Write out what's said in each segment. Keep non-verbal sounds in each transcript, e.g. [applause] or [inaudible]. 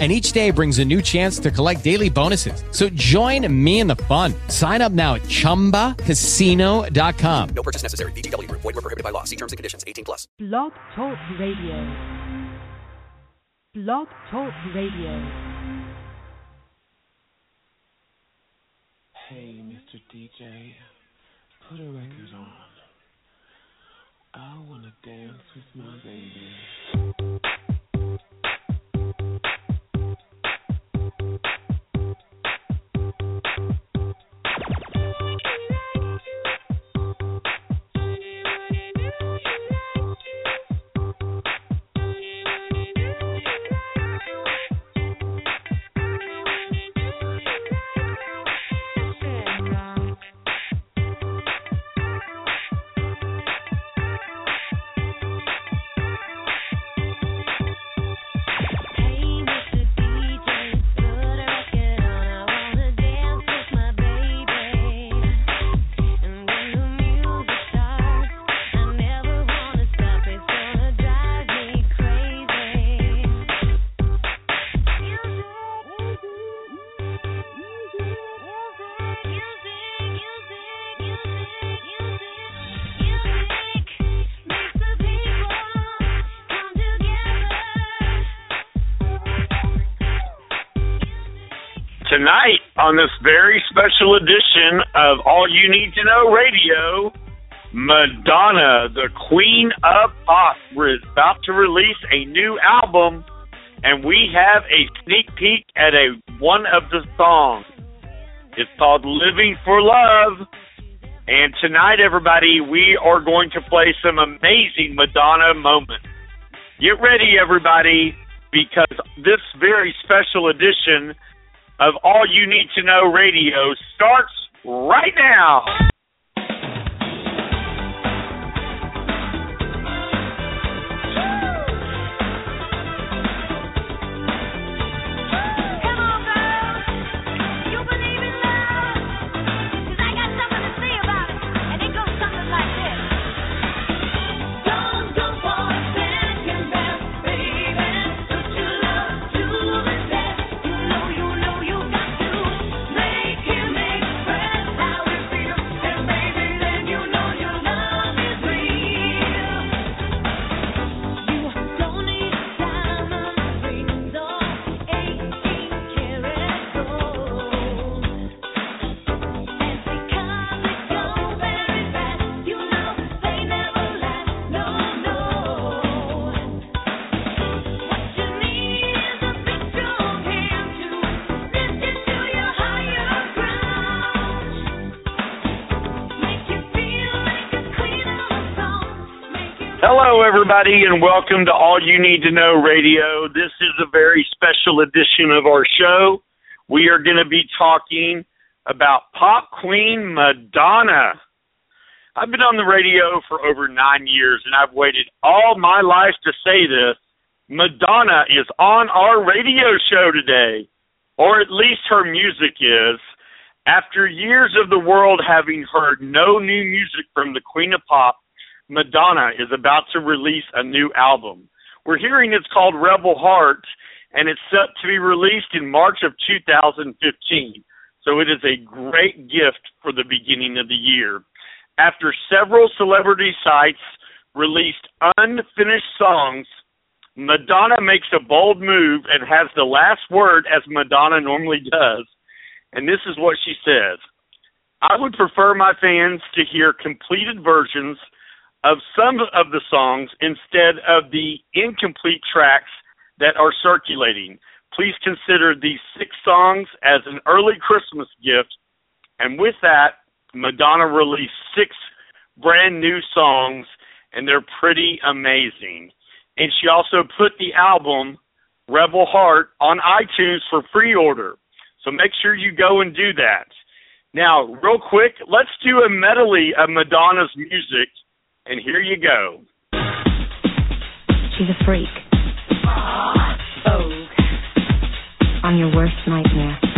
and each day brings a new chance to collect daily bonuses. So join me in the fun. Sign up now at ChumbaCasino.com. No purchase necessary. VGW. Void were prohibited by law. See terms and conditions. 18 plus. Blog Talk Radio. Blog Talk Radio. Hey, Mr. DJ, put a record on. I wanna dance with my baby. Tonight, on this very special edition of All You Need to Know Radio, Madonna, the Queen of Pop, is about to release a new album, and we have a sneak peek at a one of the songs. It's called Living for Love. And tonight, everybody, we are going to play some amazing Madonna moments. Get ready, everybody, because this very special edition of All You Need to Know Radio starts right now. Everybody, and welcome to All You Need to Know Radio. This is a very special edition of our show. We are going to be talking about pop queen Madonna. I've been on the radio for over nine years, and I've waited all my life to say this. Madonna is on our radio show today, or at least her music is. After years of the world having heard no new music from the Queen of Pop, Madonna is about to release a new album. We're hearing it's called Rebel Heart, and it's set to be released in March of 2015. So it is a great gift for the beginning of the year. After several celebrity sites released unfinished songs, Madonna makes a bold move and has the last word as Madonna normally does. And this is what she says I would prefer my fans to hear completed versions of some of the songs instead of the incomplete tracks that are circulating. Please consider these six songs as an early Christmas gift. And with that, Madonna released six brand new songs, and they're pretty amazing. And she also put the album Rebel Heart on iTunes for pre order. So make sure you go and do that. Now, real quick, let's do a medley of Madonna's music and here you go. She's a freak. Vogue. Oh. On your worst nightmare.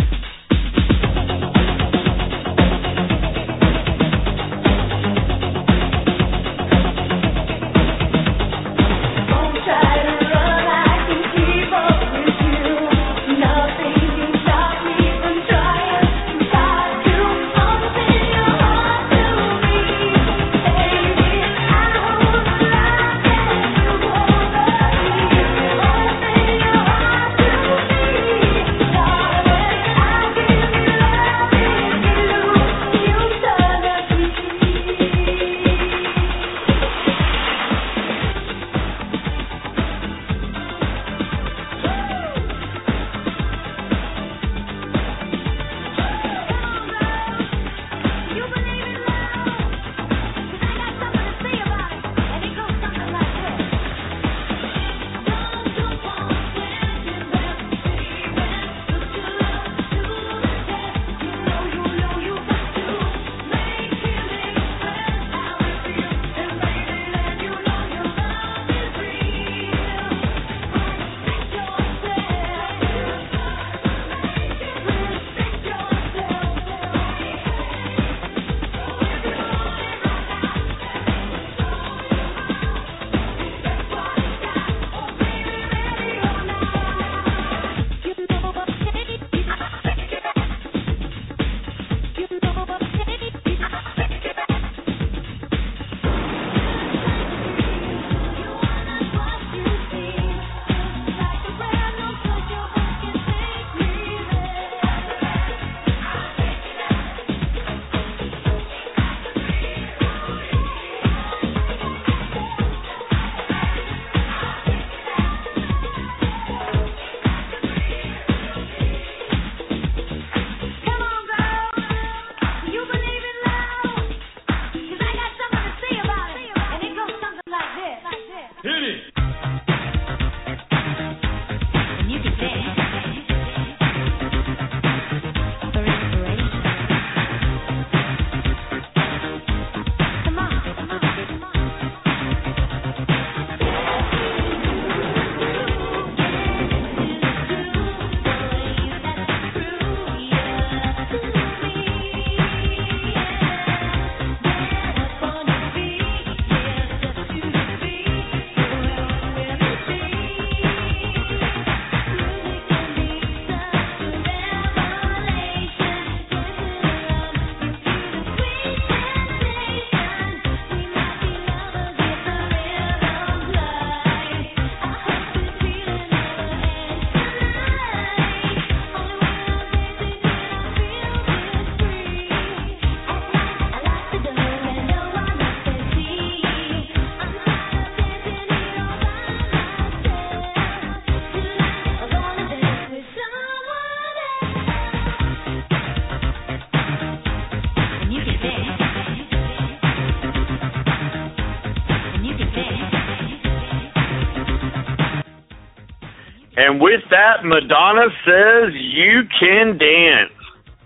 And with that, Madonna says you can dance.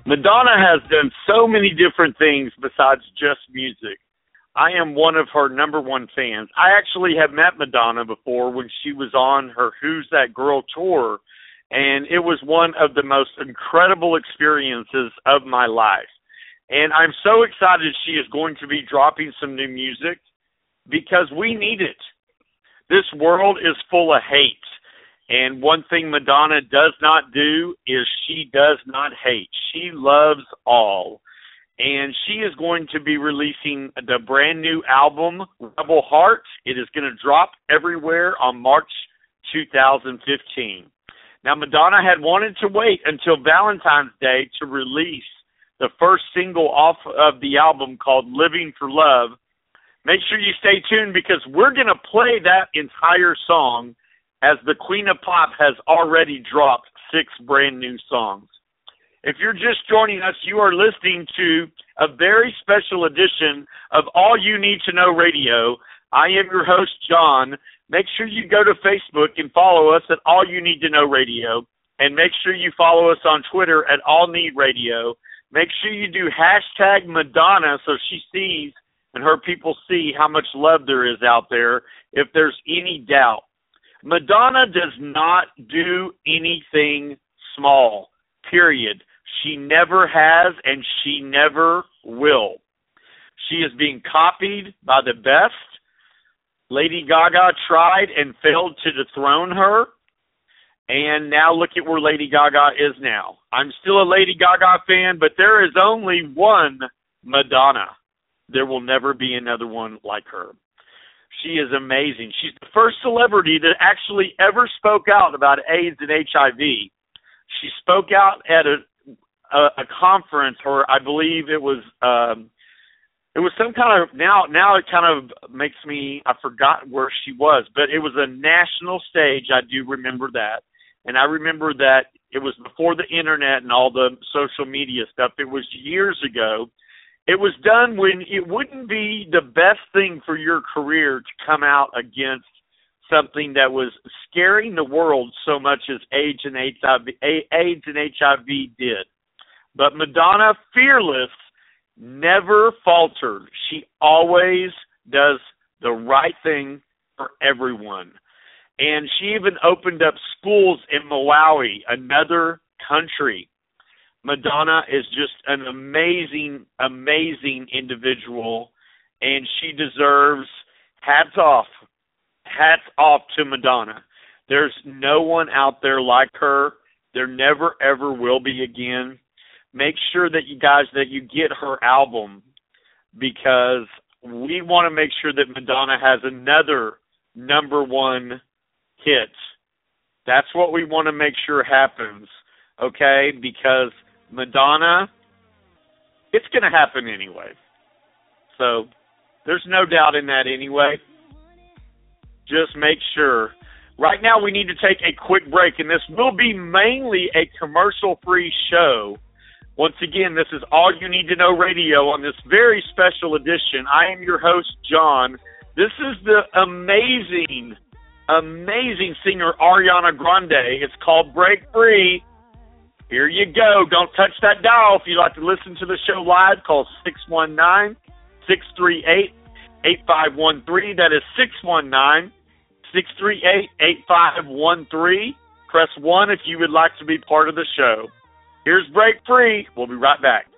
Madonna has done so many different things besides just music. I am one of her number one fans. I actually have met Madonna before when she was on her Who's That Girl tour, and it was one of the most incredible experiences of my life. And I'm so excited she is going to be dropping some new music because we need it. This world is full of hate. And one thing Madonna does not do is she does not hate. She loves all. And she is going to be releasing the brand new album, Rebel Heart. It is going to drop everywhere on March 2015. Now, Madonna had wanted to wait until Valentine's Day to release the first single off of the album called Living for Love. Make sure you stay tuned because we're going to play that entire song as the Queen of Pop has already dropped six brand new songs. If you're just joining us, you are listening to a very special edition of All You Need to Know Radio. I am your host, John. Make sure you go to Facebook and follow us at All You Need to Know Radio. And make sure you follow us on Twitter at All Need Radio. Make sure you do hashtag Madonna so she sees and her people see how much love there is out there if there's any doubt. Madonna does not do anything small. Period. She never has and she never will. She is being copied by the best. Lady Gaga tried and failed to dethrone her. And now look at where Lady Gaga is now. I'm still a Lady Gaga fan, but there is only one Madonna. There will never be another one like her. She is amazing. She's the first celebrity that actually ever spoke out about AIDS and HIV. She spoke out at a a, a conference, or I believe it was um, it was some kind of now now it kind of makes me I forgot where she was, but it was a national stage. I do remember that, and I remember that it was before the internet and all the social media stuff. It was years ago. It was done when it wouldn't be the best thing for your career to come out against something that was scaring the world so much as AIDS and HIV, AIDS and HIV did. But Madonna, fearless, never faltered. She always does the right thing for everyone. And she even opened up schools in Malawi, another country. Madonna is just an amazing, amazing individual, and she deserves hats off. Hats off to Madonna. There's no one out there like her. There never, ever will be again make sure that you guys that you get her album because we want to make sure that Madonna has another number one hit. That's what we want to make sure happens, okay? Because Madonna, it's going to happen anyway. So there's no doubt in that anyway. Just make sure. Right now, we need to take a quick break, and this will be mainly a commercial free show once again, this is All You Need to Know Radio on this very special edition. I am your host, John. This is the amazing, amazing singer Ariana Grande. It's called Break Free. Here you go. Don't touch that dial. If you'd like to listen to the show live, call 619 638 8513. That is 619 638 8513. Press 1 if you would like to be part of the show. Here's Break Free. We'll be right back.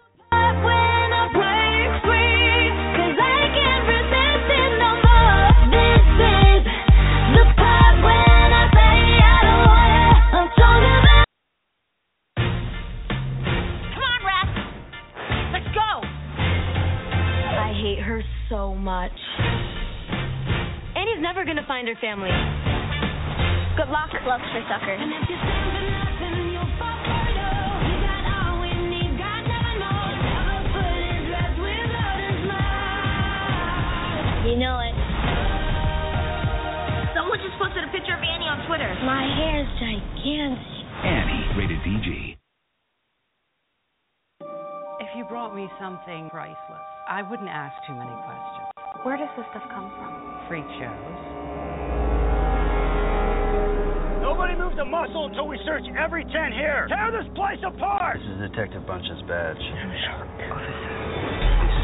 So much. Annie's never gonna find her family. Good luck. Love for sucker. And if you know it. Someone just posted a picture of Annie on Twitter. My hair's gigantic. Annie, rated PG. If you brought me something priceless, I wouldn't ask too many questions. Where does this stuff come from? Freak shows. Nobody moves a muscle until we search every tent here. Tear this place apart. This is Detective Bunch's badge. This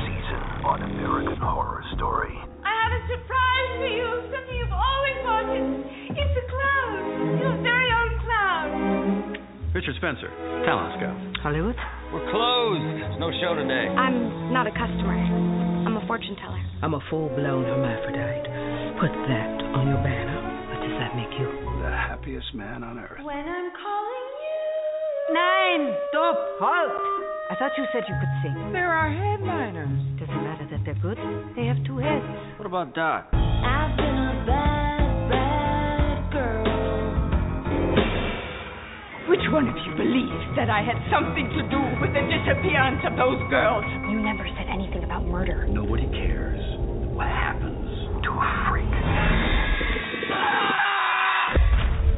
season on American Horror Story. I have a surprise for you. Something you've always wanted. It's a clown. Your very own clown. Richard Spencer, talent scout. Hollywood? We're closed. There's no show today. I'm not a customer. I'm a fortune teller. I'm a full-blown hermaphrodite. Put that on your banner. What does that make you? The happiest man on earth. When I'm calling you. Nine! Stop! Halt! I thought you said you could sing. There are headliners. Doesn't matter that they're good. They have two heads. What about Doc? Which one of you believes that I had something to do with the disappearance of those girls? You never said anything about murder. Nobody cares what happens to a freak.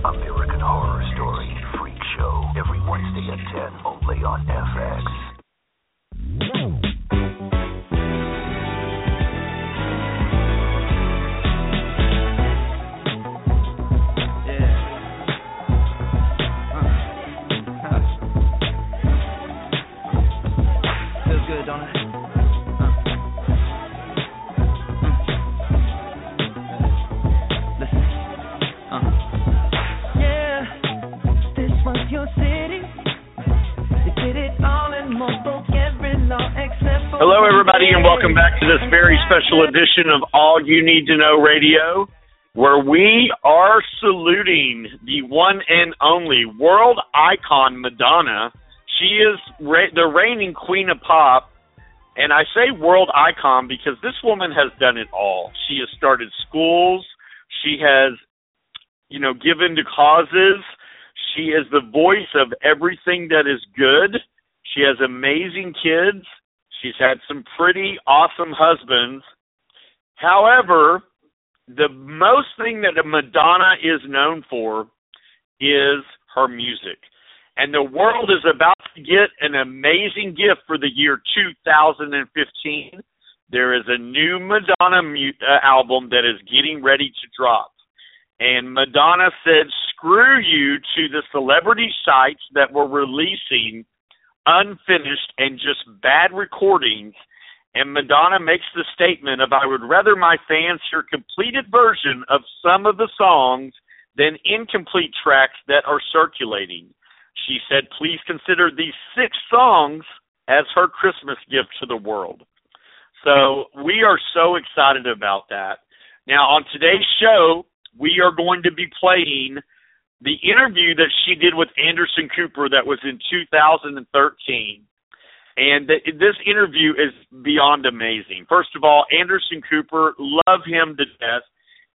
American Horror Story Freak Show every Wednesday at 10 only on FX. Welcome back to this very special edition of All You Need to Know Radio, where we are saluting the one and only world icon Madonna. She is re- the reigning queen of pop, and I say world icon because this woman has done it all. She has started schools. She has, you know, given to causes. She is the voice of everything that is good. She has amazing kids. She's had some pretty awesome husbands. However, the most thing that Madonna is known for is her music. And the world is about to get an amazing gift for the year 2015. There is a new Madonna mu- uh, album that is getting ready to drop. And Madonna said, screw you to the celebrity sites that were releasing unfinished and just bad recordings. And Madonna makes the statement of I would rather my fans hear completed version of some of the songs than incomplete tracks that are circulating. She said, please consider these six songs as her Christmas gift to the world. So we are so excited about that. Now, on today's show, we are going to be playing the interview that she did with Anderson Cooper that was in 2013. And this interview is beyond amazing. First of all, Anderson Cooper, love him to death.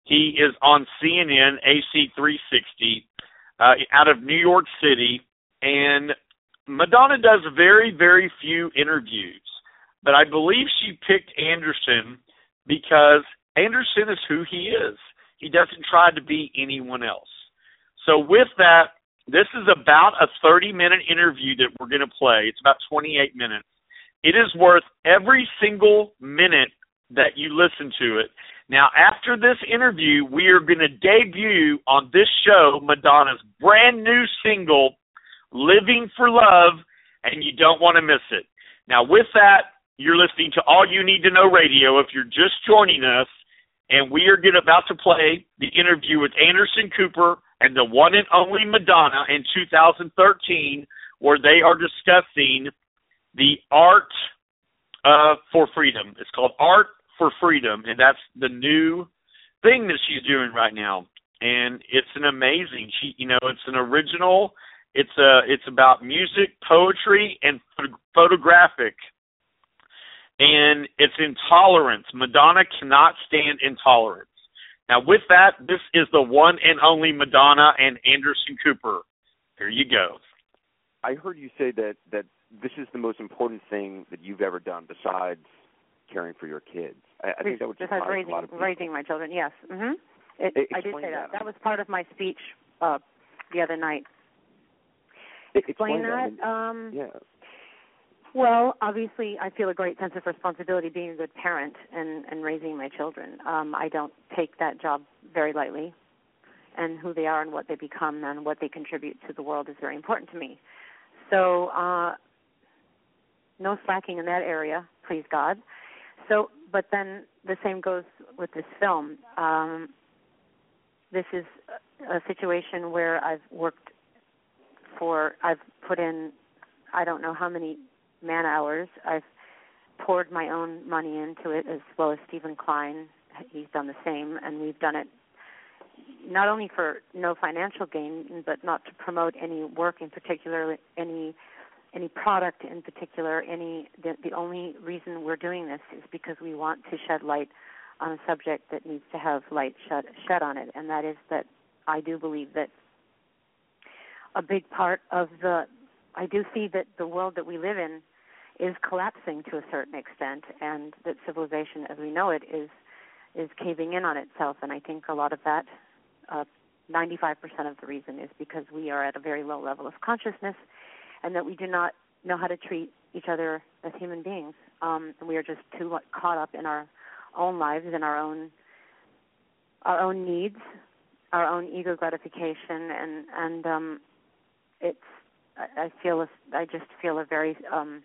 He is on CNN AC 360 uh, out of New York City, and Madonna does very, very few interviews. But I believe she picked Anderson because Anderson is who he is. He doesn't try to be anyone else. So with that, this is about a 30 minute interview that we're going to play. It's about 28 minutes. It is worth every single minute that you listen to it. Now, after this interview, we are going to debut on this show Madonna's brand new single, Living for Love, and you don't want to miss it. Now, with that, you're listening to All You Need to Know Radio if you're just joining us, and we are getting about to play the interview with Anderson Cooper and the one and only Madonna in 2013, where they are discussing the art uh, for freedom. It's called Art for Freedom, and that's the new thing that she's doing right now. And it's an amazing. She, you know, it's an original. It's a. It's about music, poetry, and photographic. And it's intolerance. Madonna cannot stand intolerance. Now, with that, this is the one and only Madonna and Anderson Cooper. Here you go. I heard you say that that this is the most important thing that you've ever done besides caring for your kids. I, I think that would besides raising a lot of raising my children. Yes. Mm-hmm. It, E- I did say that. that. That was part of my speech uh the other night. E- Explain that. I mean, Um yeah. Well, obviously, I feel a great sense of responsibility being a good parent and and raising my children. Um, I don't take that job very lightly, and who they are and what they become and what they contribute to the world is very important to me. So, uh, no slacking in that area, please God. So, but then the same goes with this film. Um, this is a a situation where I've worked for, I've put in, I don't know how many man hours. I've poured my own money into it as well as Steven Klein. He's done the same, and we've done it not only for no financial gain, but not to promote any work in particular, any any product in particular. Any the, the only reason we're doing this is because we want to shed light on a subject that needs to have light shed shed on it, and that is that I do believe that a big part of the I do see that the world that we live in is collapsing to a certain extent, and that civilization as we know it is is caving in on itself. And I think a lot of that, uh, 95% of the reason, is because we are at a very low level of consciousness, and that we do not know how to treat each other as human beings. Um, and we are just too caught up in our own lives and our own our own needs, our own ego gratification, and and um, it's I feel a, I just feel a very um,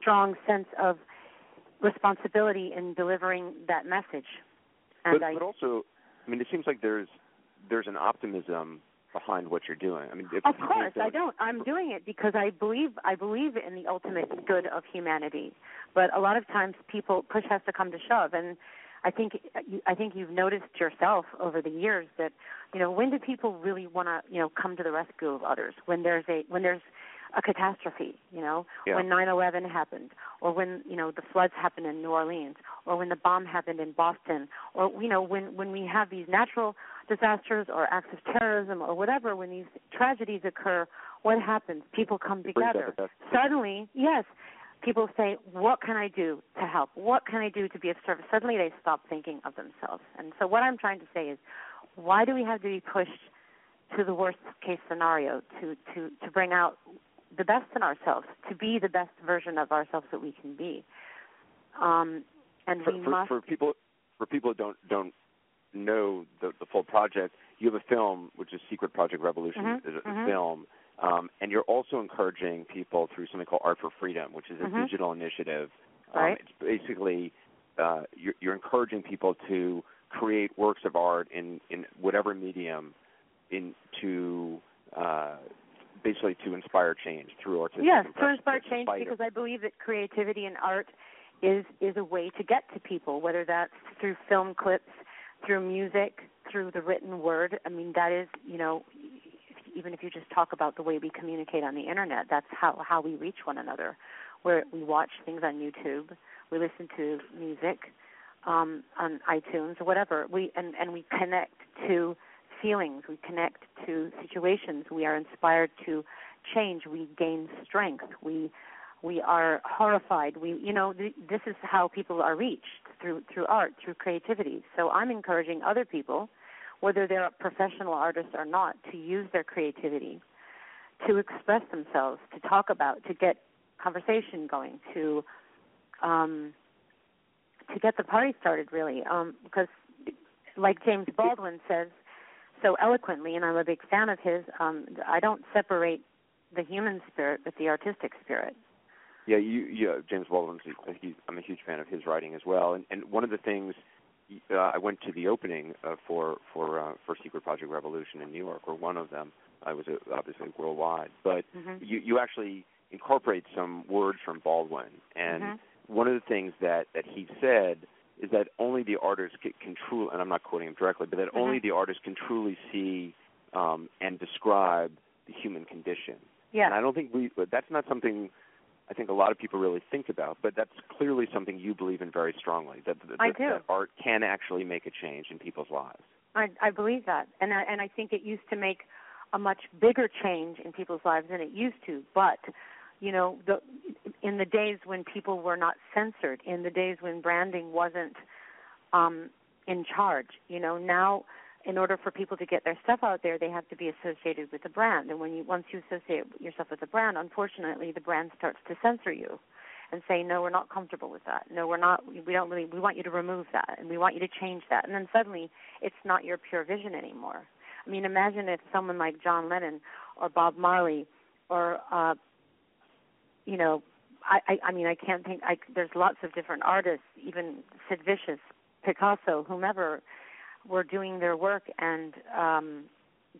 strong sense of responsibility in delivering that message. And but, I but also, I mean, it seems like there's there's an optimism behind what you're doing. I mean, Of course, I don't- don't. I'm doing it because I believe I believe in the ultimate good of humanity. But a lot of times, people push has to come to shove, and I think I think you've noticed yourself over the years that you know when do people really want to you know come to the rescue of others when there's a when there's a catastrophe, you know, Yeah. when 9/11 happened, or when you know the floods happened in New Orleans, or when the bomb happened in Boston, or you know when when we have these natural disasters or acts of terrorism or whatever, when these tragedies occur, what happens? People come together. Suddenly, yes, people say, "What can I do to help? What can I do to be of service?" Suddenly, they stop thinking of themselves. And so, what I'm trying to say is, why do we have to be pushed to the worst case scenario to to to bring out the best in ourselves, to be the best version of ourselves that we can be? Um, and for, we for, must. for people for people who don't don't know the the full project, you have a film which is Secret Project Revolution, Mhm, is a mhm. film, um, and you're also encouraging people through something called Art for Freedom, which is a Mhm. digital initiative. Um, Right. It's basically uh, you're, you're encouraging people to create works of art in in whatever medium, in to uh, basically to inspire change through artistic yes, to inspire change because I believe that creativity and art is is a way to get to people, whether that's through film clips, through music, through the written word. I mean, that is, you know, even if you just talk about the way we communicate on the internet, that's how how we reach one another. Where we watch things on YouTube, we listen to music um, on iTunes or whatever. We and and we connect to feelings. We connect to situations. We are inspired to change. We gain strength. We we are horrified. We you know th- this is how people are reached through through art, through creativity. So I'm encouraging other people, whether they're professional artists or not, to use their creativity to express themselves, to talk about, to get conversation going, to um, to get the party started. Really, um, because like James Baldwin says so eloquently, and I'm a big fan of his. Um, I don't separate the human spirit with the artistic spirit. Yeah, you, yeah, James Baldwin's. He's, I'm a huge fan of his writing as well. And, and one of the things uh, I went to the opening uh, for for uh, for Secret Project Revolution in New York, or one of them. I was uh, obviously worldwide, but Mhm. you you actually incorporate some words from Baldwin. And Mhm. one of the things that that he said is that only the artist can, can truly, and I'm not quoting him directly, but that only Mhm. the artist can truly see um, and describe the human condition. Yeah. And I don't think we, that's not something I think a lot of people really think about. But that's clearly something you believe in very strongly. That, that, I that, do. that art can actually make a change in people's lives. I, I believe that, and I, and I think it used to make a much bigger change in people's lives than it used to. But you know, the in the days when people were not censored, in the days when branding wasn't um, in charge, you know, now in order for people to get their stuff out there, they have to be associated with the brand. And when you once you associate yourself with the brand, unfortunately, the brand starts to censor you and say, "No, we're not comfortable with that. No, we're not. We don't really. We want you to remove that, and we want you to change that." And then suddenly, it's not your pure vision anymore. I mean, imagine if someone like John Lennon or Bob Marley or uh you know, I, I I mean, I can't think. I, there's lots of different artists, even Sid Vicious, Picasso, whomever, were doing their work, and um,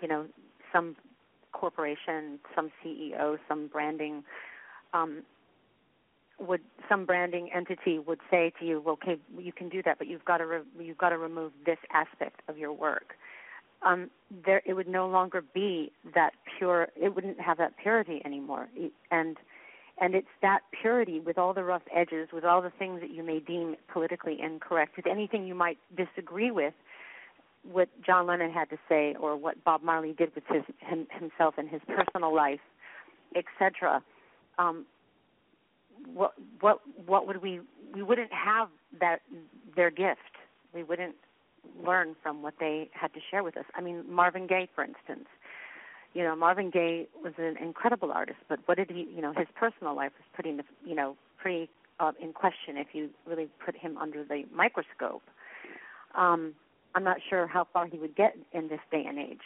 you know, some corporation, some CEO, some branding, um, would some branding entity would say to you, "Okay, you can do that, but you've got to re- you've got to remove this aspect of your work." Um, there, it would no longer be that pure. It wouldn't have that purity anymore, and and it's that purity with all the rough edges, with all the things that you may deem politically incorrect, with anything you might disagree with, what John Lennon had to say, or what Bob Marley did with his him, himself and his personal life, etc. Um, what what what would we we wouldn't have that their gift. We wouldn't learn from what they had to share with us. I mean, Marvin Gaye, for instance you know Marvin Gaye was an incredible artist, but what did he? You know, his personal life was pretty, you know, pretty uh, in question if you really put him under the microscope. Um, I'm not sure how far he would get in this day and age,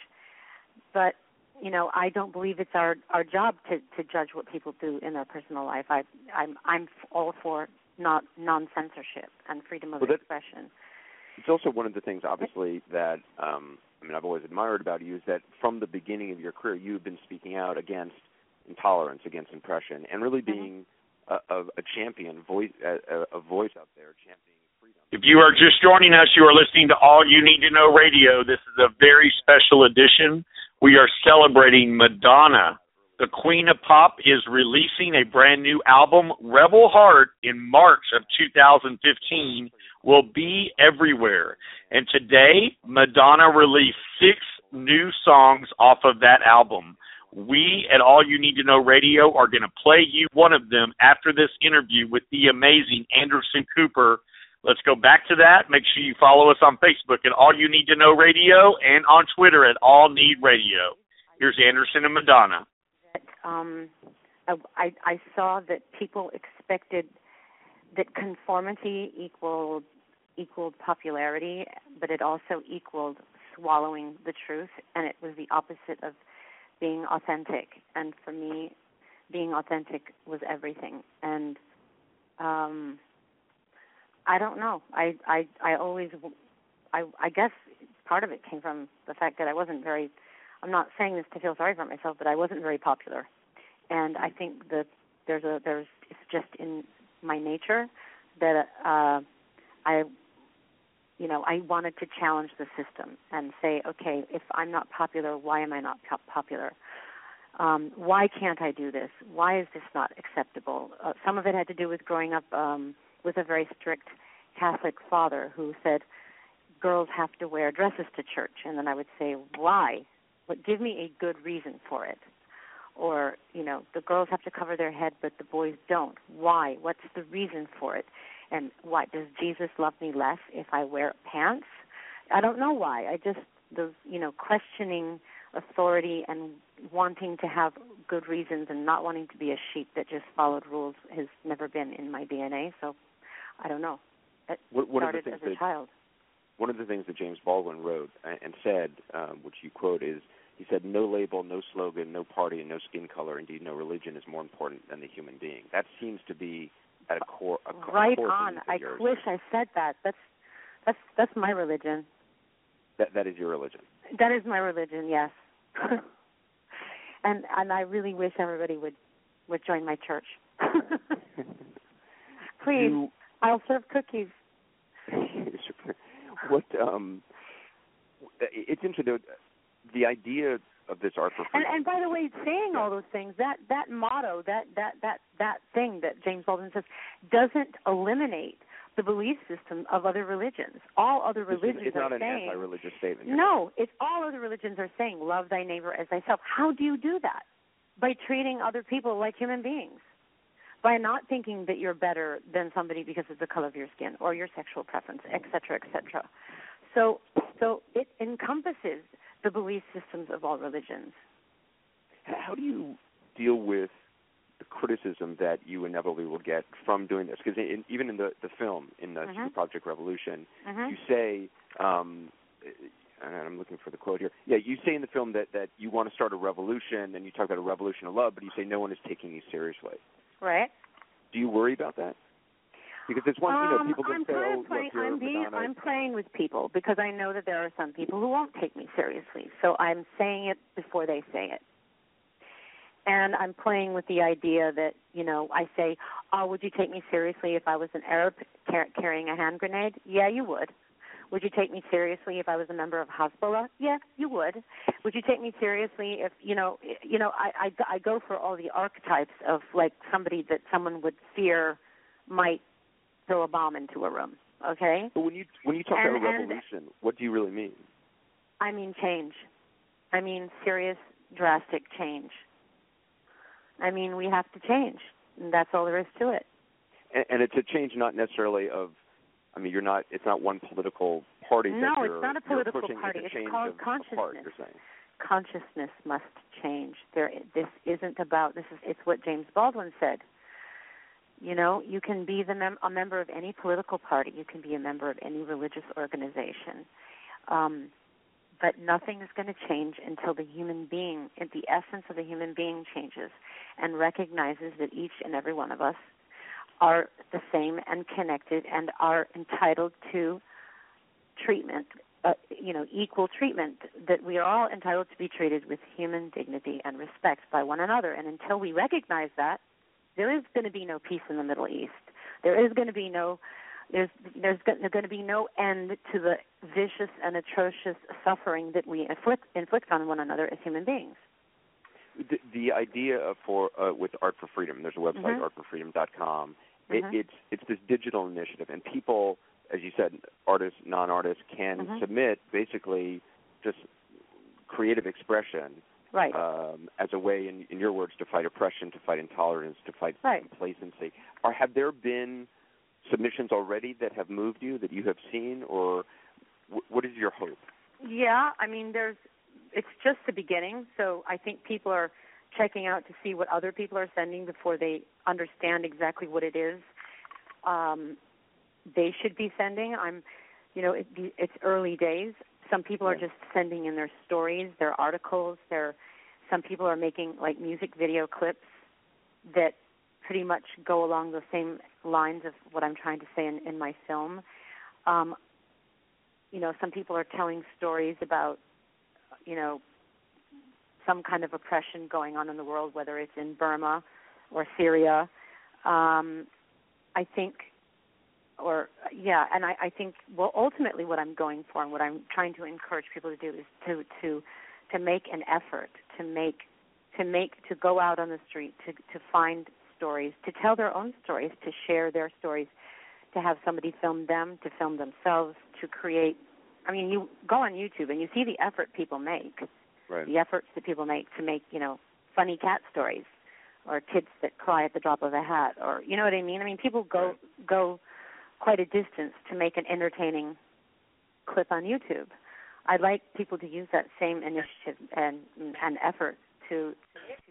but you know, I don't believe it's our our job to to judge what people do in their personal life. I I'm I'm all for not non censorship and freedom of Well, that- expression. It's also one of the things, obviously, that um, I mean I've always admired about you is that from the beginning of your career, you've been speaking out against intolerance, against oppression, and really being a, a, a champion, voice, a, a voice out there championing freedom. If you are just joining us, you are listening to All You Need to Know Radio. This is a very special edition. We are celebrating Madonna. The Queen of Pop is releasing a brand new album, Rebel Heart, in March of 2015. Will be everywhere. And today, Madonna released six new songs off of that album. We at All You Need to Know Radio are going to play you one of them after this interview with the amazing Anderson Cooper. Let's go back to that. Make sure you follow us on Facebook at All You Need to Know Radio and on Twitter at All Need Radio. Here's Anderson and Madonna. Um, I, I saw that people expected that conformity equaled equaled popularity, but it also equaled swallowing the truth, and it was the opposite of being authentic. And for me, being authentic was everything. And um, I don't know. I I I always I I guess part of it came from the fact that I wasn't very. I'm not saying this to feel sorry for myself, but I wasn't very popular. And I think that there's a there's it's just in my nature that uh I you know, I wanted to challenge the system and say, okay, if I'm not popular, why am I not popular? Um, why can't I do this? Why is this not acceptable? Uh, some of it had to do with growing up um, with a very strict Catholic father who said girls have to wear dresses to church, and then I would say, why? But give me a good reason for it. Or, you know, the girls have to cover their head, but the boys don't. Why? What's the reason for it? And what does Jesus love me less if I wear pants? I don't know why. I just those you know questioning authority and wanting to have good reasons and not wanting to be a sheep that just followed rules has never been in my DNA. So I don't know. It of the started things as a that- child. One of the things that James Baldwin wrote and said, um, which you quote, is he said, "No label, no slogan, no party, and no skin color. Indeed, no religion is more important than the human being." That seems to be at a core. A Right core on. I yours. wish I said that. That's that's that's my religion. That that is your religion. That is my religion, yes. [laughs] and and I really wish everybody would would join my church. [laughs] Please, You- I'll serve cookies. [laughs] what um, it's interesting. The idea of this art for And freedom. and by the way, saying all those things, that that motto, that that that that thing that James Baldwin says, doesn't eliminate the belief system of other religions. All other religions it's not are an saying anti-religious statement. No, it's all other religions are saying love thy neighbor as thyself. How do you do that? By treating other people like human beings. By not thinking that you're better than somebody because of the color of your skin or your sexual preference, et cetera, et cetera. So so it encompasses the belief systems of all religions. How do you deal with the criticism that you inevitably will get from doing this? Because in, even in the the film in the Mhm. Secret Project Revolution, Mhm. you say, um, and I'm looking for the quote here. Yeah, you say in the film that that you want to start a revolution, and you talk about a revolution of love, but you say no one is taking you seriously. Right? Do you worry about that? Because it's one, you know, Um, people I'm just say, kind "Oh, of playing, look, I'm being, I'm playing with people because I know that there are some people who won't take me seriously. So I'm saying it before they say it. And I'm playing with the idea that, you know, I say, "Oh, would you take me seriously if I was an Arab car- carrying a hand grenade?" Yeah, you would. Would you take me seriously if I was a member of Hezbollah? Yeah, you would. Would you take me seriously if you know, you know, I I, I go for all the archetypes of like somebody that someone would fear might throw a bomb into a room. Okay? But when you when you talk And- about revolution, what do you really mean? I mean change. I mean serious, drastic change. I mean we have to change. And that's all there is to it. And, and it's a change not necessarily of. I mean, you're not. It's not one political party. that No, you're, it's not a political pushing, party. It's, It's called of, consciousness. you're saying. Consciousness must change. There this isn't about this is it's what James Baldwin said. You know, you can be the mem- a member of any political party. You can be a member of any religious organization. Um, but nothing is going to change until the human being, the essence of the human being changes and recognizes that each and every one of us are the same and connected and are entitled to treatment, uh, you know, equal treatment, that we are all entitled to be treated with human dignity and respect by one another. And until we recognize that, there is going to be no peace in the Middle East. There is going to be no there's there's going to be no end to the vicious and atrocious suffering that we inflict inflict on one another as human beings. The, the idea for uh, with Art for Freedom, there's a website Mhm. artforfreedom.com. It, it's it's this digital initiative, and people, as you said, artists, non-artists, can Mhm. submit basically just creative expression Right. um, as a way, in, in your words, to fight oppression, to fight intolerance, to fight Right. complacency. Are have there been submissions already that have moved you that you have seen, or w- what is your hope? Yeah, I mean, there's. It's just the beginning, so I think people are checking out to see what other people are sending before they understand exactly what it is um, they should be sending. I'm, you know, it, it's early days. Some people are just sending in their stories, their articles. Their some people are making like music video clips that pretty much go along the same lines of what I'm trying to say in, in my film. Um, you know, some people are telling stories about, you know, some kind of oppression going on in the world, whether it's in Burma or Syria. Um, I think, or yeah, and I, I think, well, ultimately, what I'm going for and what I'm trying to encourage people to do is to to to make an effort to make to make to go out on the street to to find stories, to tell their own stories, to share their stories, to have somebody film them, to film themselves, to create. I mean, you go on YouTube and you see the effort people make, Right. the efforts that people make to make, you know, funny cat stories, or kids that cry at the drop of a hat, or you know what I mean. I mean, people go go quite a distance to make an entertaining clip on YouTube. I'd like people to use that same initiative and and effort to.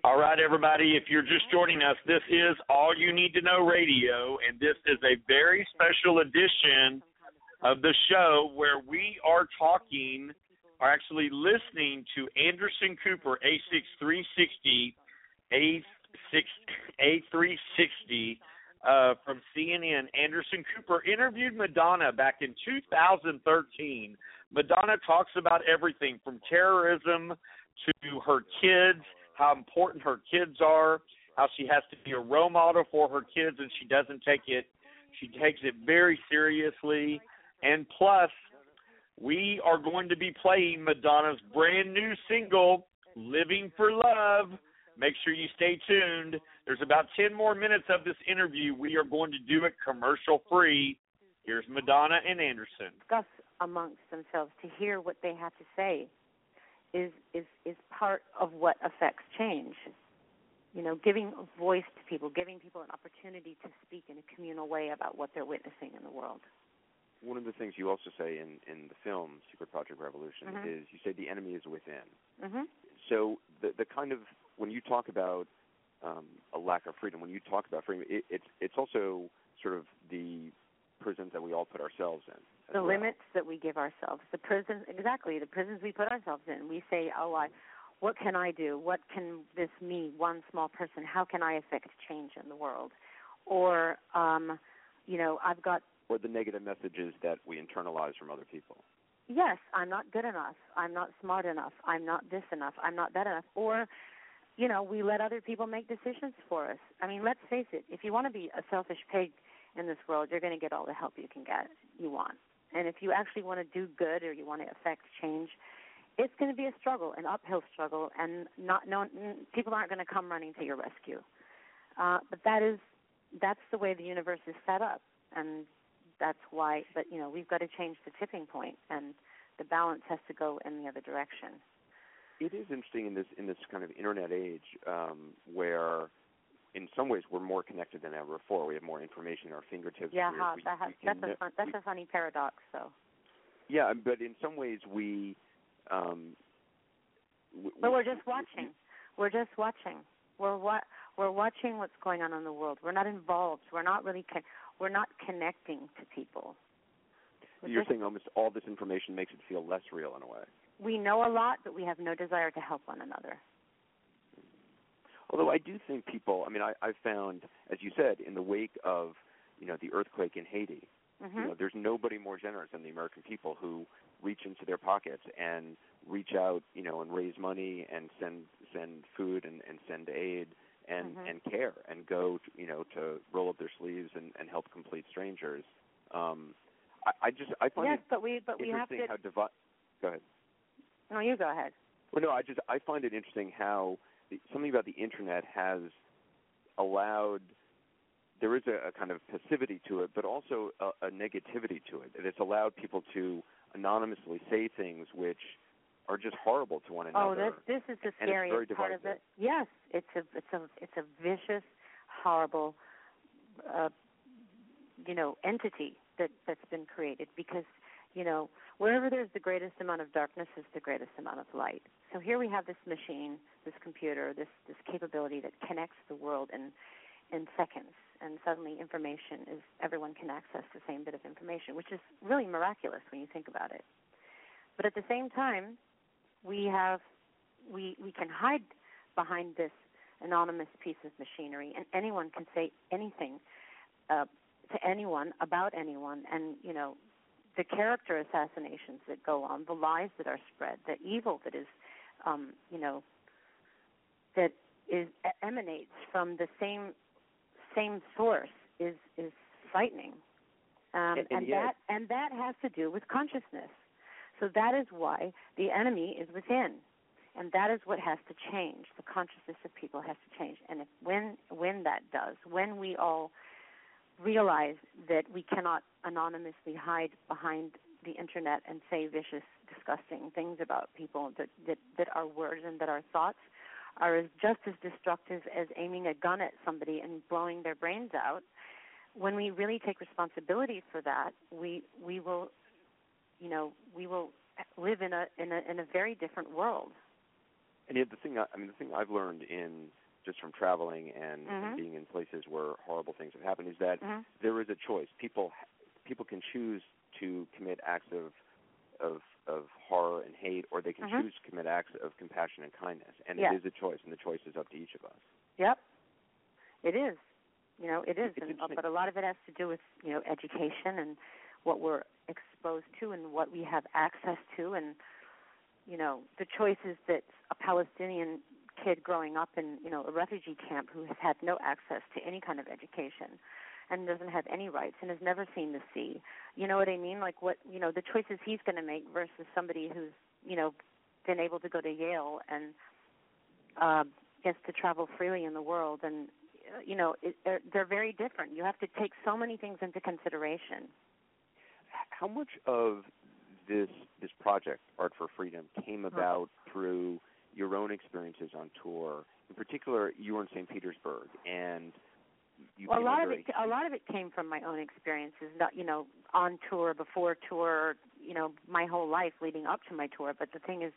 All right, everybody, if you're just joining us, this is All You Need to Know Radio, and this is a very special edition of the show where we are talking, are actually listening to Anderson Cooper, A6360, A6, A360 uh, from CNN. Anderson Cooper interviewed Madonna back in 2013. Madonna talks about everything from terrorism to her kids, how important her kids are, how she has to be a role model for her kids, and she doesn't take it. She takes it very seriously. And plus, we are going to be playing Madonna's brand new single, Living for Love. Make sure you stay tuned. There's about 10 more minutes of this interview. We are going to do it commercial free. Here's Madonna and Anderson. discuss amongst themselves to hear what they have to say is is is part of what affects change you know giving a voice to people giving people an opportunity to speak in a communal way about what they're witnessing in the world One of the things you also say in in the film Secret Project Revolution Mhm. is you say the enemy is within. mhm So the the kind of when you talk about um, a lack of freedom, when you talk about freedom, it, it's it's also sort of the prisons that we all put ourselves in. the well. limits that we give ourselves the prisons exactly the prisons we put ourselves in we say oh i what can i do what can this me one small person how can i affect change in the world or um you know i've got or the negative messages that we internalize from other people. yes, I'm not good enough. I'm not smart enough. I'm not this enough. I'm not that enough. Or, you know, we let other people make decisions for us. I mean, let's face it. If you want to be a selfish pig in this world, you're going to get all the help you can get. You want, and if you actually want to do good or you want to affect change, it's going to be a struggle, an uphill struggle, and not no people aren't going to come running to your rescue. Uh, but that is that's the way the universe is set up, and that's why. But you know, we've got to change the tipping point, and the balance has to go in the other direction. It is interesting in this in this kind of internet age um, where, in some ways, we're more connected than ever before. We have more information at our fingertips. Yeah, huh, we- that we has, can that's a fun, that's a funny paradox. So, yeah, but in some ways we. Um, w- but we- we're just watching. We're just watching. We're what we're watching what's going on in the world. We're not involved. We're not really. Con- we're not connecting to people. We're You're just- saying almost all this information makes it feel less real in a way. We know a lot, but we have no desire to help one another. Although I do think people, I mean, I, I've found, as you said, in the wake of, you know, the earthquake in Haiti, Mm-hmm. You know, there's nobody more generous than the American people who reach into their pockets and reach out, you know, and raise money and send send food and, and send aid and Mhm. and care and go, to, you know, to roll up their sleeves and, and help complete strangers. Um, I, I just I find yes, it but we but we have to. how divi- Go ahead. No, you go ahead. Well, no, I just I find it interesting how the, something about the internet has allowed there is a, a kind of passivity to it, but also a, a negativity to it. That It's allowed people to anonymously say things which are just horrible to one another. Oh, this this is the scariest part of it. Yes, it's a it's a it's a vicious, horrible, uh, you know, entity that that's been created because you know wherever there's the greatest amount of darkness is the greatest amount of light. So here we have this machine, this computer, this this capability that connects the world in in seconds, and suddenly information is everyone can access the same bit of information, which is really miraculous when you think about it. But at the same time, we have we we can hide behind this anonymous piece of machinery, and anyone can say anything uh, to anyone about anyone, and you know the character assassinations that go on, the lies that are spread, the evil that is, um, you know, that is emanates from the same same source is is frightening, um, And- and and that and that has to do with consciousness. So that is why the enemy is within, and that is what has to change. The consciousness of people has to change, and if when when that does, when we all realize that we cannot anonymously hide behind the internet and say vicious, disgusting things about people, that that, that our words and that our thoughts are just as destructive as aiming a gun at somebody and blowing their brains out. When we really take responsibility for that, we we will you know we will live in a in a in a very different world. And yet, the thing I, I mean, the thing I've learned in just from traveling and, and Mhm. being in places where horrible things have happened is that Mhm. there is a choice. People people can choose to commit acts of of of horror and hate, or they can Mhm. choose to commit acts of compassion and kindness. And Yeah. it is a choice, and the choice is up to each of us. Yep, it is. You know, it is, and, but a lot of it has to do with you know education and what we're exposed to and what we have access to, and you know the choices that a Palestinian kid growing up in you know a refugee camp who has had no access to any kind of education and doesn't have any rights and has never seen the sea. You know what I mean? Like what you know the choices he's going to make versus somebody who's you know been able to go to Yale and uh, gets to travel freely in the world and you know it, they're, they're very different. You have to take so many things into consideration. How much of this this project, Art for Freedom, came Uh-huh. about through your own experiences on tour? In particular, you were in St. Petersburg, and you well, a lot of it a lot of it came from my own experiences, not you know on tour, before tour, you know my whole life leading up to my tour. But the thing is,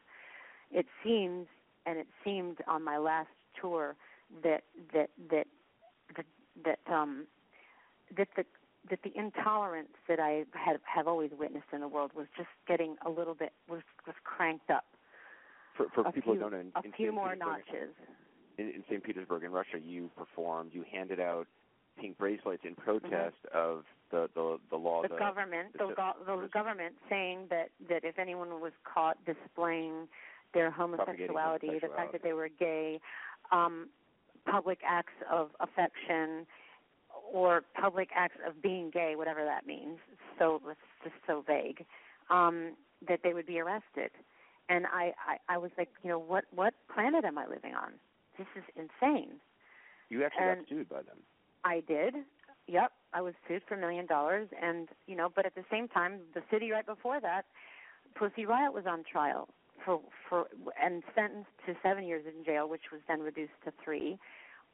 it seems and it seemed on my last tour that that that that, that um that the that the intolerance that I had have always witnessed in the world was just getting a little bit was was cranked up for, for a people few, who don't know, in, a in few St. more Petersburg- notches. in, in St. Petersburg in Russia, you performed, you handed out pink bracelets in protest of the the the law. Mm-hmm. the government, the, the- go- the government saying that that if anyone was caught displaying their homosexuality, the fact that they were gay, um, public acts of affection, or public acts of being gay, whatever that means. So it's just so vague. Um, that they would be arrested, and I, I I was like, you know, what what planet am I living on? This is insane. you actually and- got sued by them. I did. Yep, I was sued for a million dollars, and you know, but at the same time, the city right before that, Pussy Riot was on trial for for and sentenced to seven years in jail, which was then reduced to three,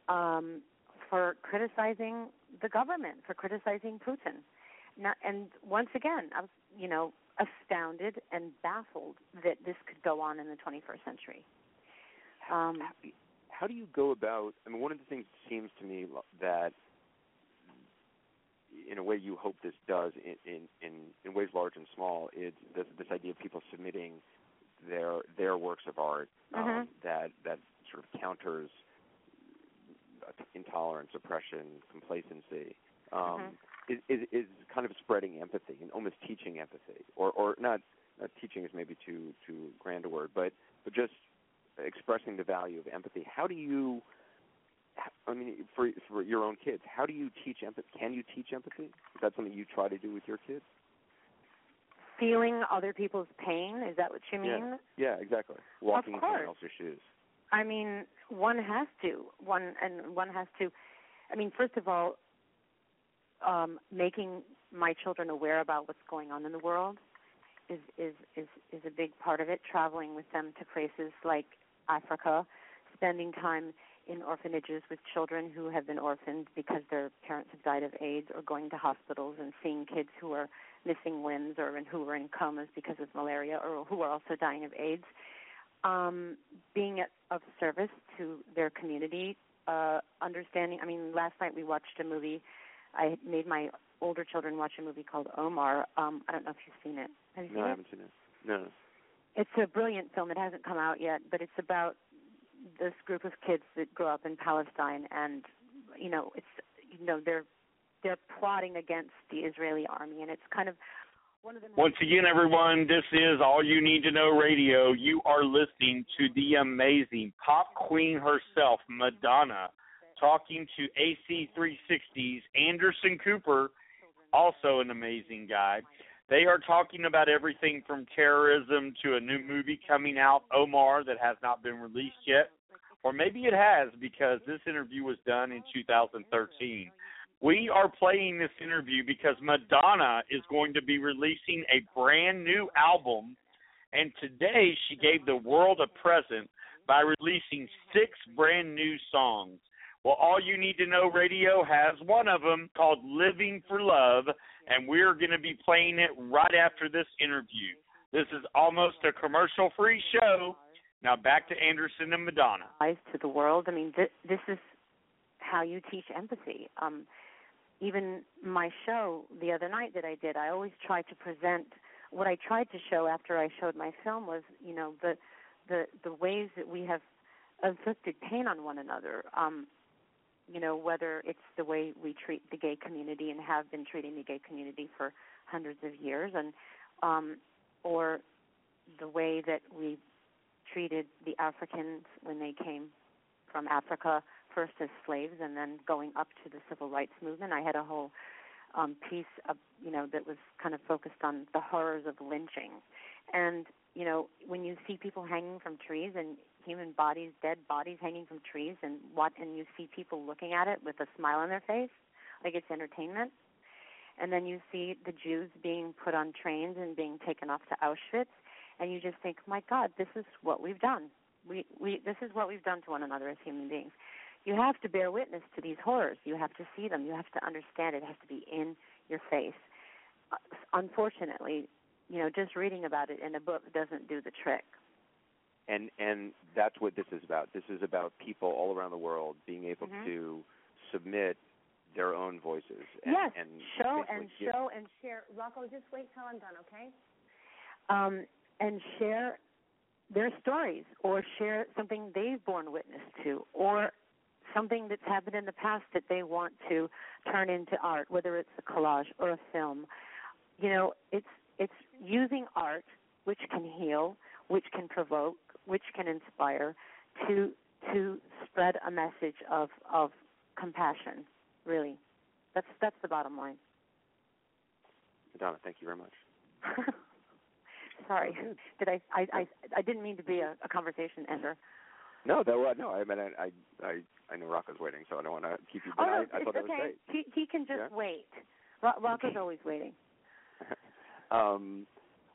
um, for criticizing the government, for criticizing Putin. Not, and once again, I was you know astounded and baffled that this could go on in the 21st century. Um, How do you go about? I mean, one of the things it seems to me that, in a way, you hope this does in in in, ways large and small is this this idea of people submitting their their works of art um, Mhm. that that sort of counters intolerance, oppression, complacency. Um, Mhm. Is, is is kind of spreading empathy and almost teaching empathy, or or not. not teaching is maybe too too grand a word, but but just expressing the value of empathy. How do you? I mean, for for your own kids, how do you teach empathy? Can you teach empathy? Is that something you try to do with your kids? Feeling other people's pain is that what you mean? Yeah, yeah exactly. Walking in someone else's shoes. I mean, one has to. One and one has to. I mean, first of all, um, making my children aware about what's going on in the world is is is is a big part of it. Traveling with them to places like Africa, spending time in orphanages with children who have been orphaned because their parents have died of AIDS, or going to hospitals and seeing kids who are missing limbs or who are in comas because of malaria, or who are also dying of AIDS. Um, being of service to their community, uh, understanding. I mean, last night we watched a movie. I made my older children watch a movie called Omar. Um, I don't know if you've seen it. Have you seen No, I haven't seen it. No. It's a brilliant film. It hasn't come out yet, but it's about this group of kids that grow up in Palestine, and you know, it's you know they're they're plotting against the Israeli army, and it's kind of one of them. Once again, everyone, this is All You Need to Know Radio. You are listening to the amazing pop queen herself, Madonna, talking to AC360's Anderson Cooper, also an amazing guy. They are talking about everything from terrorism to a new movie coming out, Omar, that has not been released yet. Or maybe it has because this interview was done in 2013. We are playing this interview because Madonna is going to be releasing a brand new album, and today she gave the world a present by releasing six brand new songs. Well, All You Need to Know Radio has one of them called Living for Love, and we're going to be playing it right after this interview. This is almost a commercial free show. Now back to Anderson and Madonna. eyes to the world. I mean, th- this is how you teach empathy. Um, even my show the other night that I did, I always try to present what I tried to show after I showed my film was, you know, the the the ways that we have inflicted pain on one another. Um, you know, whether it's the way we treat the gay community and have been treating the gay community for hundreds of years, and um, or the way that we treated the Africans when they came from Africa first as slaves and then going up to the civil rights movement. I had a whole um, piece of you know that was kind of focused on the horrors of lynching, and you know when you see people hanging from trees and human bodies, dead bodies hanging from trees, and what and you see people looking at it with a smile on their face, like it's entertainment. And then you see the Jews being put on trains and being taken off to Auschwitz, and you just think, my God, this is what we've done. We we this is what we've done to one another as human beings. You have to bear witness to these horrors. You have to see them. You have to understand it. Has to be in your face. Uh, unfortunately, you know, just reading about it in a book doesn't do the trick. And and that's what this is about. This is about people all around the world being able Mhm. to submit their own voices. And, yes, and show and give- show and share. Rocco, just wait till I'm done, okay? Um, and share their stories, or share something they've borne witness to, or something that's happened in the past that they want to turn into art, whether it's a collage or a film. You know, it's it's using art which can heal, which can provoke, which can inspire, to to spread a message of of compassion. Really, that's that's the bottom line. Madonna, thank you very much. [laughs] Sorry, did I, I I I didn't mean to be a, a conversation ender. No, that was no. I mean, I I I, know Rocco's waiting, so I don't want to keep you. But oh no, I, I it's thought that was okay. great. He he can just Yeah? wait. Ro- Rocco's always waiting. [laughs] um,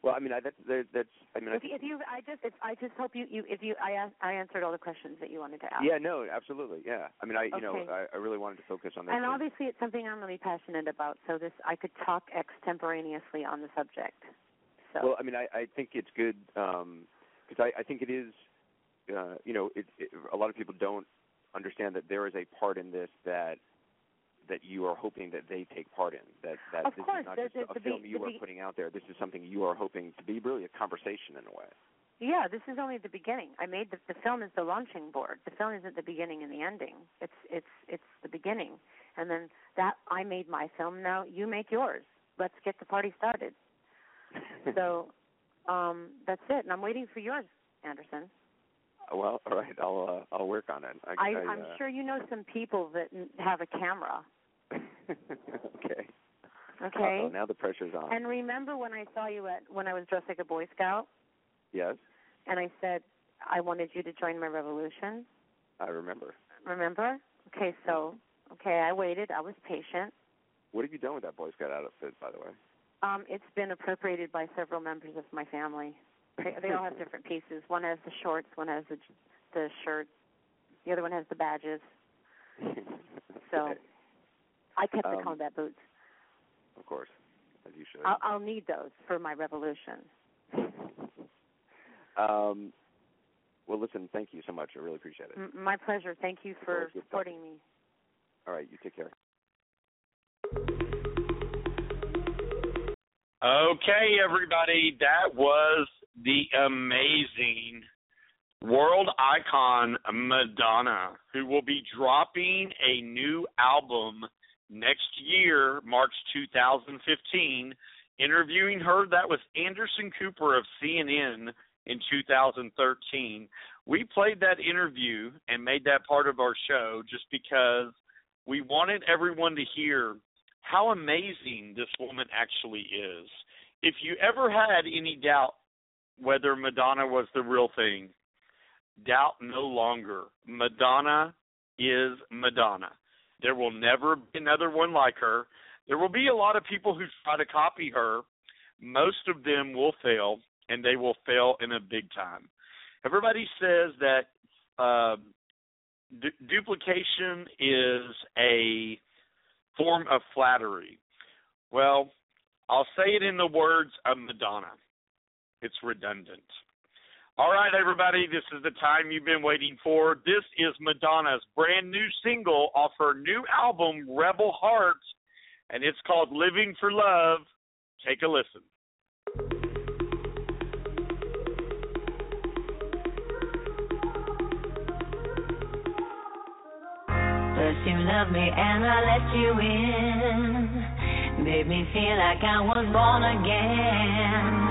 well, I mean, I, that's that's. I mean, I If, you- if you, I just, if I just hope you, you, if you, I, asked, I answered all the questions that you wanted to ask. yeah, no, absolutely, yeah. I mean, I you know, I, I really wanted to focus on this. And obviously, it's something I'm really passionate about. So this, I could talk extemporaneously on the subject. So. Well, I mean, I, I think it's good because I, I think it is. Uh, you know, it, it, a lot of people don't understand that there is a part in this that that you are hoping that they take part in. That that Of this course, is not just a film be- you are be- putting out there. This is something you are hoping to be really a conversation in a way. Yeah, this is only the beginning. I made the the film is the launching board. The film isn't the beginning and the ending. It's it's it's the beginning, and then that I made my film. Now you make yours. Let's get the party started. [laughs] so um that's it, and I'm waiting for yours, Anderson. Well, all right, I'll uh, I'll work on it. I, I, I, I'm uh, sure you know some people that have a camera. [laughs] okay. Okay. Uh-oh, now the pressure's on. And remember when I saw you at when I was dressed like a Boy Scout, yes, and I said I wanted you to join my revolution. I remember. Remember? Okay, so okay, I waited. I was patient. What have you done with that Boy Scout outfit, by the way? Um, it's been appropriated by several members of my family. They, all have [laughs] different pieces. One has the shorts, one has the the shirt, the other one has the badges. [laughs] So Okay. I kept the Um, combat boots. Of course, as you should. I'll, I'll need those for my revolution. [laughs] Um, well, listen, thank you so much. I really appreciate it. M- my pleasure. Thank you for Always talking. supporting me. All right, you take care. Okay, everybody, that was the amazing world icon Madonna, who will be dropping a new album next year, March 2015. Interviewing her, that was Anderson Cooper of CNN in 2013. We played that interview and made that part of our show just because we wanted everyone to hear how amazing this woman actually is. If you ever had any doubt whether Madonna was the real thing, doubt no longer. Madonna is Madonna. There will never be another one like her. There will be a lot of people who try to copy her. Most of them will fail, and they will fail in a big time. Everybody says that uh, du- duplication is a form of flattery. Well, I'll say it in the words of Madonna. It's redundant. All right, everybody, this is the time you've been waiting for. This is Madonna's brand new single off her new album, Rebel Heart, and it's called Living for Love. Take a listen. First you loved me and I let you in. Made me feel like I was born again.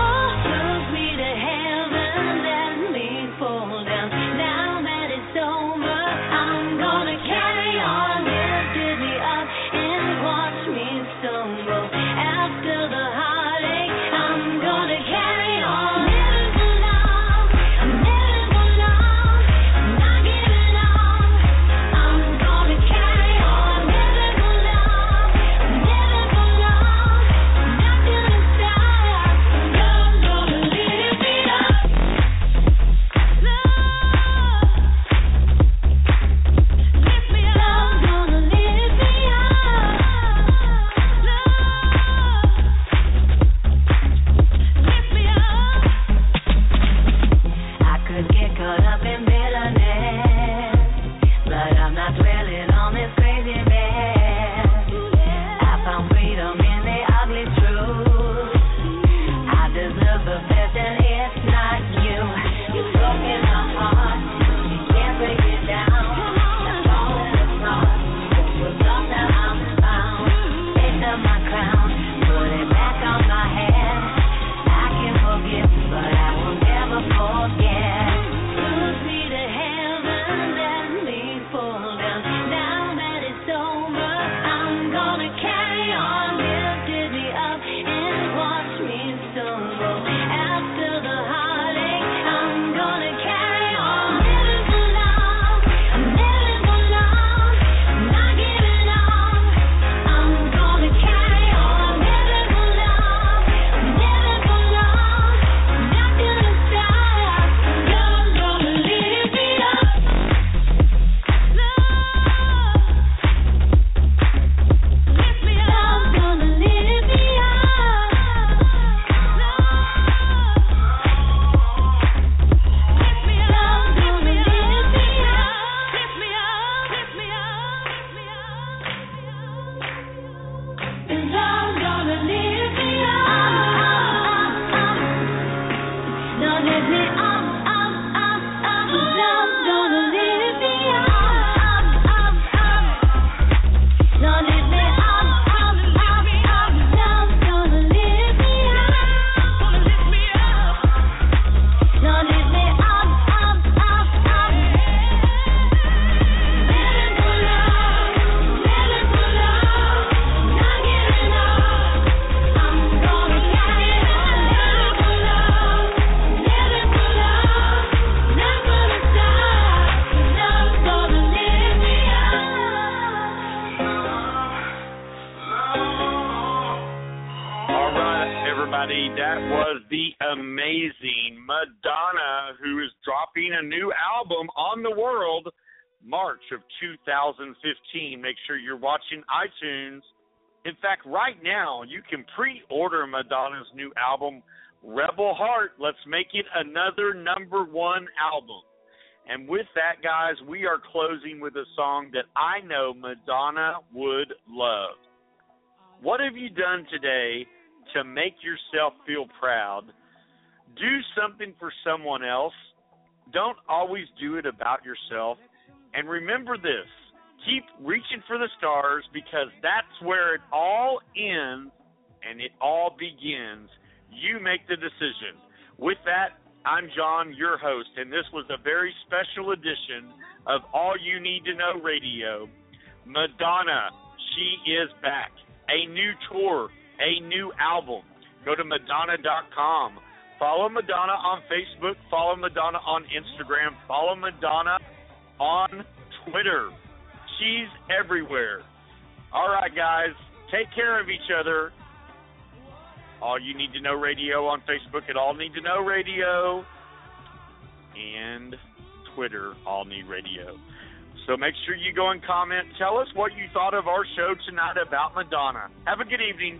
2015. Make sure you're watching iTunes. In fact, right now, you can pre order Madonna's new album, Rebel Heart. Let's make it another number one album. And with that, guys, we are closing with a song that I know Madonna would love. What have you done today to make yourself feel proud? Do something for someone else. Don't always do it about yourself. And remember this keep reaching for the stars because that's where it all ends and it all begins. You make the decision. With that, I'm John, your host, and this was a very special edition of All You Need to Know Radio. Madonna, she is back. A new tour, a new album. Go to Madonna.com. Follow Madonna on Facebook. Follow Madonna on Instagram. Follow Madonna on Twitter. She's everywhere. All right, guys. Take care of each other. All You Need to Know Radio on Facebook at All Need to Know Radio and Twitter, All Need Radio. So make sure you go and comment. Tell us what you thought of our show tonight about Madonna. Have a good evening.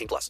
18 plus.